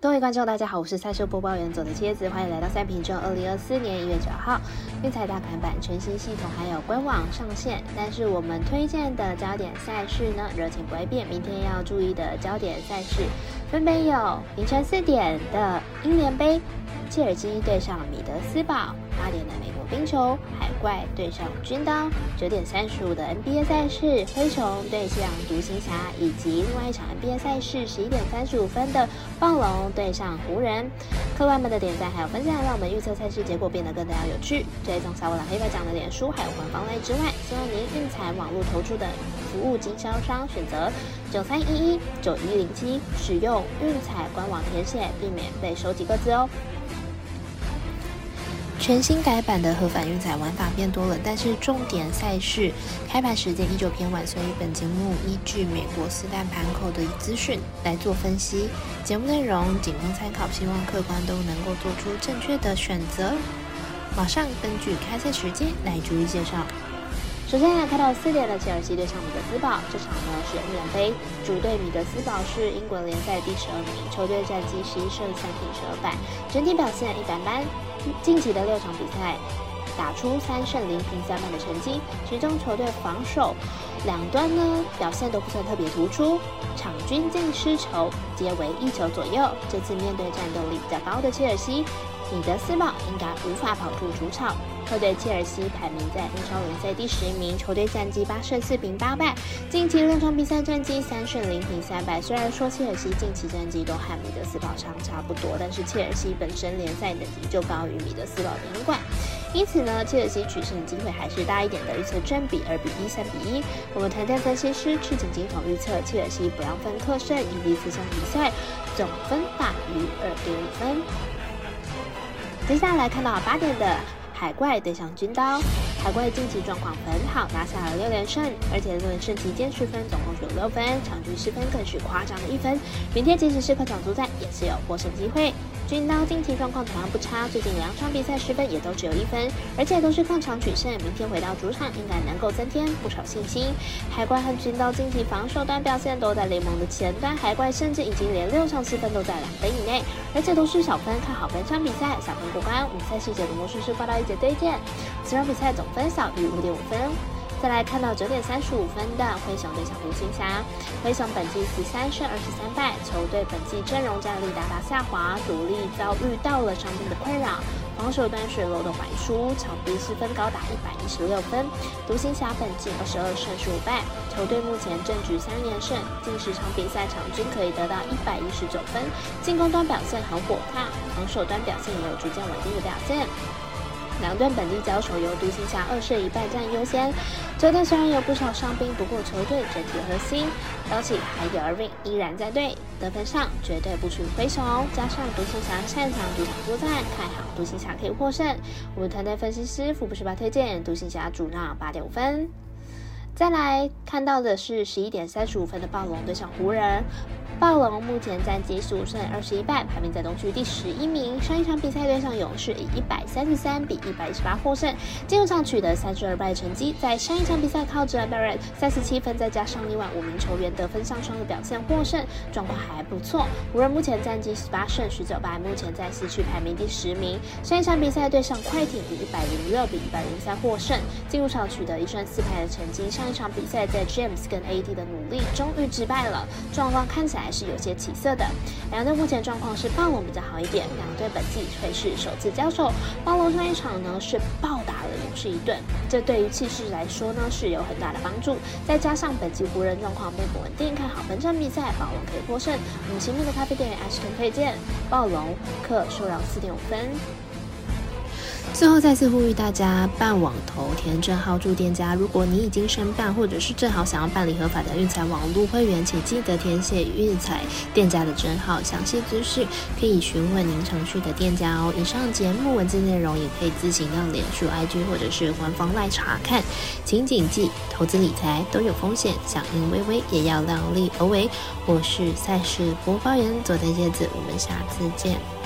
各位观众，大家好，我是赛事播报员左的蝎子，欢迎来到赛评中。二零二四年一月九号，运彩大盘版全新系统还有官网上线，但是我们推荐的焦点赛事呢，热情不会变。明天要注意的焦点赛事，分别有凌晨四点的英联杯，切尔西对上米德斯堡；八点的美国冰球，海怪对上军刀；九点三十五的 NBA 赛事，灰熊对上独行侠，以及另外一场 NBA 赛事，十一点三十五分的暴龙对上湖人。客官们的点赞还有分享，让我们预测赛事结果变得更加有趣。追踪小我的黑白奖的脸书还有官方类之外，希望您运彩网络投注的服务经销商选择九三一一九一零七，使用运彩官网填写，避免被收几个字哦。全新改版的合法运载玩法变多了，但是重点赛事开盘时间依旧偏晚，所以本节目依据美国四大盘口的资讯来做分析。节目内容仅供参考，希望客观都能够做出正确的选择。马上根据开赛时间来逐一介绍。首先来看到四点的切尔西对上米德斯堡，这场呢是欧联杯，主队米德斯堡是英国联赛第十二名，球队战绩十一胜三平十二败，整体表现一般般。近期的六场比赛打出三胜零平三败的成绩，其中球队防守两端呢表现都不算特别突出，场均净失球皆为一球左右。这次面对战斗力比较高的切尔西，米德斯堡应该无法跑出主场。客队切尔西排名在英超联赛第十一名，球队战绩八胜四平八败，近期六场比赛战绩三胜零平三败。虽然说切尔西近期战绩都和米德斯堡差差不多，但是切尔西本身联赛等级就高于米德斯堡的英冠，因此呢，切尔西取胜机会还是大一点的。预测正比二比一、三比一。我们团队分析师赤井金统预测切尔西不让分客胜，以及此场比赛总分大于二点五分。接下来看到八点的。海怪对上军刀，海怪近期状况很好，拿下了六连胜，而且连胜期间失分总共有六分，场均失分更是夸张的一分。明天即使是客场作战，也是有获胜机会。军刀近期状况同样不差，最近两场比赛失分也都只有一分，而且都是客场取胜。明天回到主场，应该能够增添不少信心。海怪和军刀近期防守端表现都在联盟的前端，海怪甚至已经连六场失分都在两分以内，而且都是小分。看好本场比赛小分过关。我们赛细节的魔术师报道一节推荐，此场比赛总分小于五点五分。再来看到九点三十五分的灰熊对上独行侠，灰熊本季十三胜二十三败，球队本季阵容战力大大下滑，主力遭遇到了伤病的困扰，防守端水漏的怀输，场均失分高达一百一十六分。独行侠本季二十二胜十五败，球队目前正局三连胜，近十场比赛场均可以得到一百一十九分，进攻端表现很火烫，防守端表现也有逐渐稳定的表现。两队本地交手由独行侠二胜一败占优先。球队虽然有不少伤兵，不过球队整体核心，而且还有 Irving 依然在队，得分上绝对不输灰熊。加上独行侠擅长主场作战，看好独行侠可以获胜。我们团队分析师福布斯巴推荐独行侠主让八点五分。再来看到的是十一点三十五分的暴龙对上湖人。暴龙目前战绩十五胜二十一败，排名在东区第十一名。上一场比赛对上勇士以一百三十三比一百一十八获胜，进入场取得三十二败成绩。在上一场比赛靠着 Barrett 三十七分，再加上另外五名球员得分上双的表现获胜，状况还不错。湖人目前战绩十八胜十九败，目前在西区排名第十名。上一场比赛对上快艇以一百零六比一百零三获胜，进入场取得一胜四败的成绩。上一场比赛在 James 跟 AD 的努力，终于击败了，状况看起来。还是有些起色的。两队目前状况是暴龙比较好一点，两队本季会是首次交手。暴龙上一场呢是暴打了勇士一顿，这对于气势来说呢是有很大的帮助。再加上本季湖人状况并不稳定，看好本场比赛暴龙可以获胜。我们前面的咖啡店员 Ashton 推荐暴龙客受让四点五分。最后再次呼吁大家办网投填证号注店家。如果你已经申办，或者是正好想要办理合法的运彩网络会员，请记得填写运彩店家的证号。详细资讯可以询问您常去的店家哦。以上节目文字内容也可以自行到脸书、IG 或者是官方来查看。请谨记，投资理财都有风险，响应微微也要量力而为。我是赛事播报员佐藤叶子，我们下次见。